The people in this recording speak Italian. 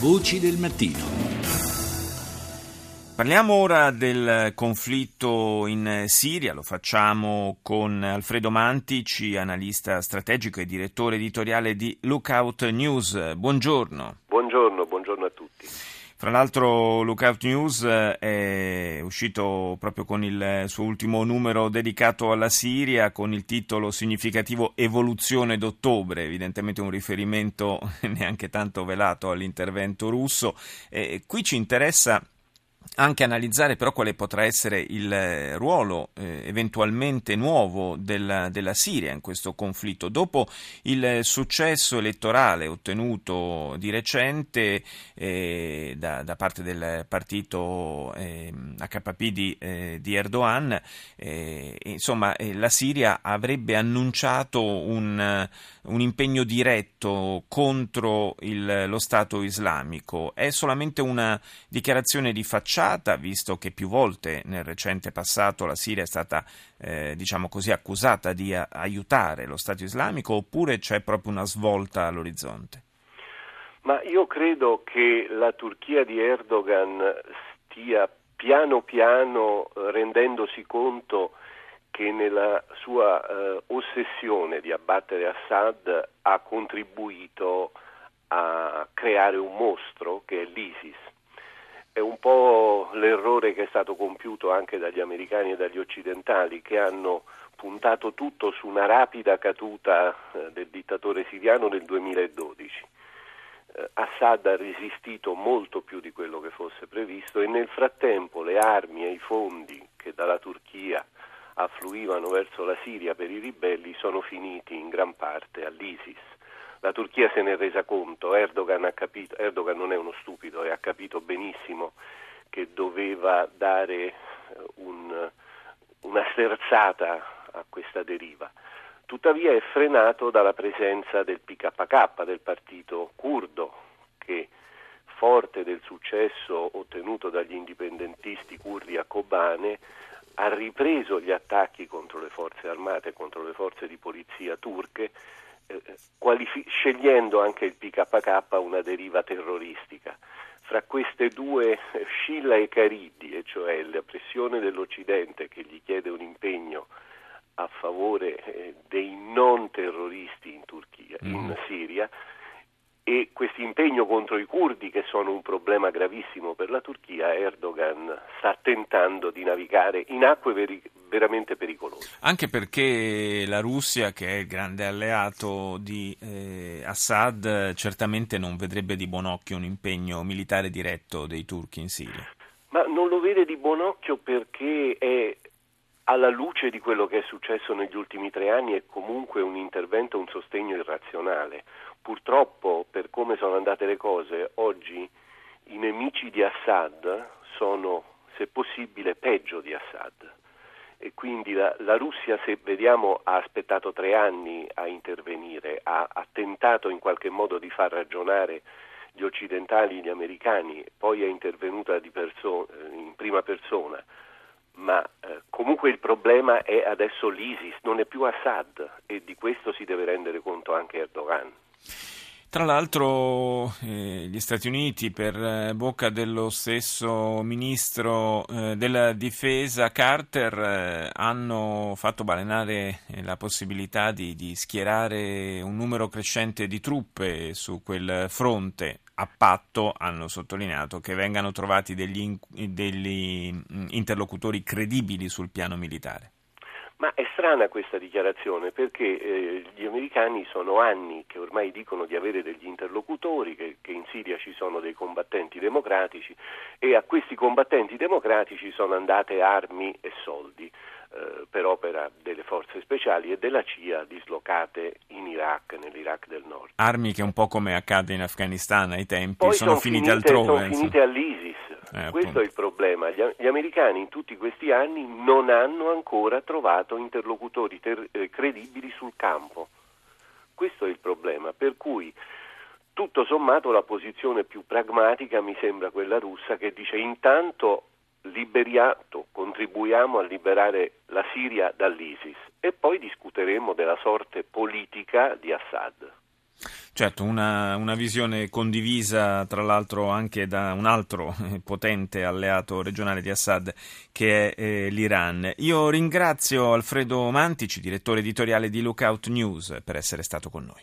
Voci del mattino. Parliamo ora del conflitto in Siria, lo facciamo con Alfredo Mantici, analista strategico e direttore editoriale di Lookout News. Buongiorno. Buongiorno, buongiorno a tutti. Fra l'altro Lookout News eh, è uscito proprio con il suo ultimo numero dedicato alla Siria con il titolo significativo Evoluzione d'ottobre, evidentemente un riferimento neanche tanto velato all'intervento russo. E qui ci interessa anche analizzare però quale potrà essere il eh, ruolo eh, eventualmente nuovo della, della, Siria in questo conflitto. Dopo il successo elettorale ottenuto di recente eh, da, da, parte del partito eh, HPP di, eh, di Erdogan, eh, insomma la Siria avrebbe annunciato un, un impegno diretto contro il, lo Stato islamico. È solamente una dichiarazione di facciata visto che più volte nel recente passato la Siria è stata, eh, diciamo così, accusata di a- aiutare lo Stato islamico, oppure c'è proprio una svolta all'orizzonte? Ma io credo che la Turchia di Erdogan stia piano piano eh, rendendosi conto che nella sua eh, ossessione di abbattere Assad ha contribuito a creare un mostro che è l'ISIS è un po' l'errore che è stato compiuto anche dagli americani e dagli occidentali che hanno puntato tutto su una rapida caduta eh, del dittatore siriano nel 2012. Eh, Assad ha resistito molto più di quello che fosse previsto e nel frattempo le armi e i fondi che dalla Turchia affluivano verso la Siria per i ribelli sono finiti in gran parte all'ISIS. La Turchia se ne è resa conto, Erdogan, capito, Erdogan non è uno stupido e ha capito benissimo che doveva dare eh, un, una sterzata a questa deriva. Tuttavia è frenato dalla presenza del PKK, del partito curdo, che forte del successo ottenuto dagli indipendentisti curdi a Kobane, ha ripreso gli attacchi contro le forze armate e contro le forze di polizia turche eh, qualifi- scegliendo anche il PKK una deriva terroristica. Fra queste due eh, Scilla e Cariddi, cioè la pressione dell'Occidente che gli chiede un impegno a favore eh, dei non terroristi in Turchia, mm. in Siria, e questo impegno contro i curdi che sono un problema gravissimo per la Turchia, Erdogan sta tentando di navigare in acque veri- veramente pericolose. Anche perché la Russia, che è il grande alleato di eh, Assad, certamente non vedrebbe di buon occhio un impegno militare diretto dei turchi in Siria. Ma non lo vede di buon occhio perché è alla luce di quello che è successo negli ultimi tre anni è comunque un intervento, un sostegno irrazionale. Purtroppo, per come sono andate le cose, oggi i nemici di Assad sono, se possibile, peggio di Assad. E quindi la, la Russia, se vediamo, ha aspettato tre anni a intervenire, ha, ha tentato in qualche modo di far ragionare gli occidentali gli americani, poi è intervenuta perso- in prima persona ma eh, comunque il problema è adesso l'ISIS, non è più Assad e di questo si deve rendere conto anche Erdogan. Tra l'altro eh, gli Stati Uniti, per eh, bocca dello stesso ministro eh, della difesa Carter, eh, hanno fatto balenare eh, la possibilità di, di, schierare un numero crescente di truppe su quel fronte, a patto, hanno sottolineato, che vengano trovati degli, degli mm, interlocutori credibili sul piano militare. Ma è strana questa dichiarazione perché eh, gli americani sono anni che ormai dicono di avere degli interlocutori, che, che, in Siria ci sono dei combattenti democratici e a questi combattenti democratici sono andate armi e soldi eh, per opera delle forze speciali e della CIA dislocate in Iraq, nell'Iraq del nord. Armi che un po' come accade in Afghanistan ai tempi Poi sono, sono finite, finite altrove. Sono finite all'ISIS eh, Questo è il problema. Gli, gli, americani in tutti questi anni non hanno ancora trovato interlocutori ter, eh, credibili sul campo. Questo è il problema. Per cui tutto sommato la posizione più pragmatica mi sembra quella russa che dice intanto liberiamo, contribuiamo a liberare la Siria dall'ISIS e poi discuteremo della sorte politica di Assad. Certo, una, una, visione condivisa tra l'altro anche da un altro potente alleato regionale di Assad che è eh, l'Iran. Io ringrazio Alfredo Mantici, direttore editoriale di Lookout News, per essere stato con noi.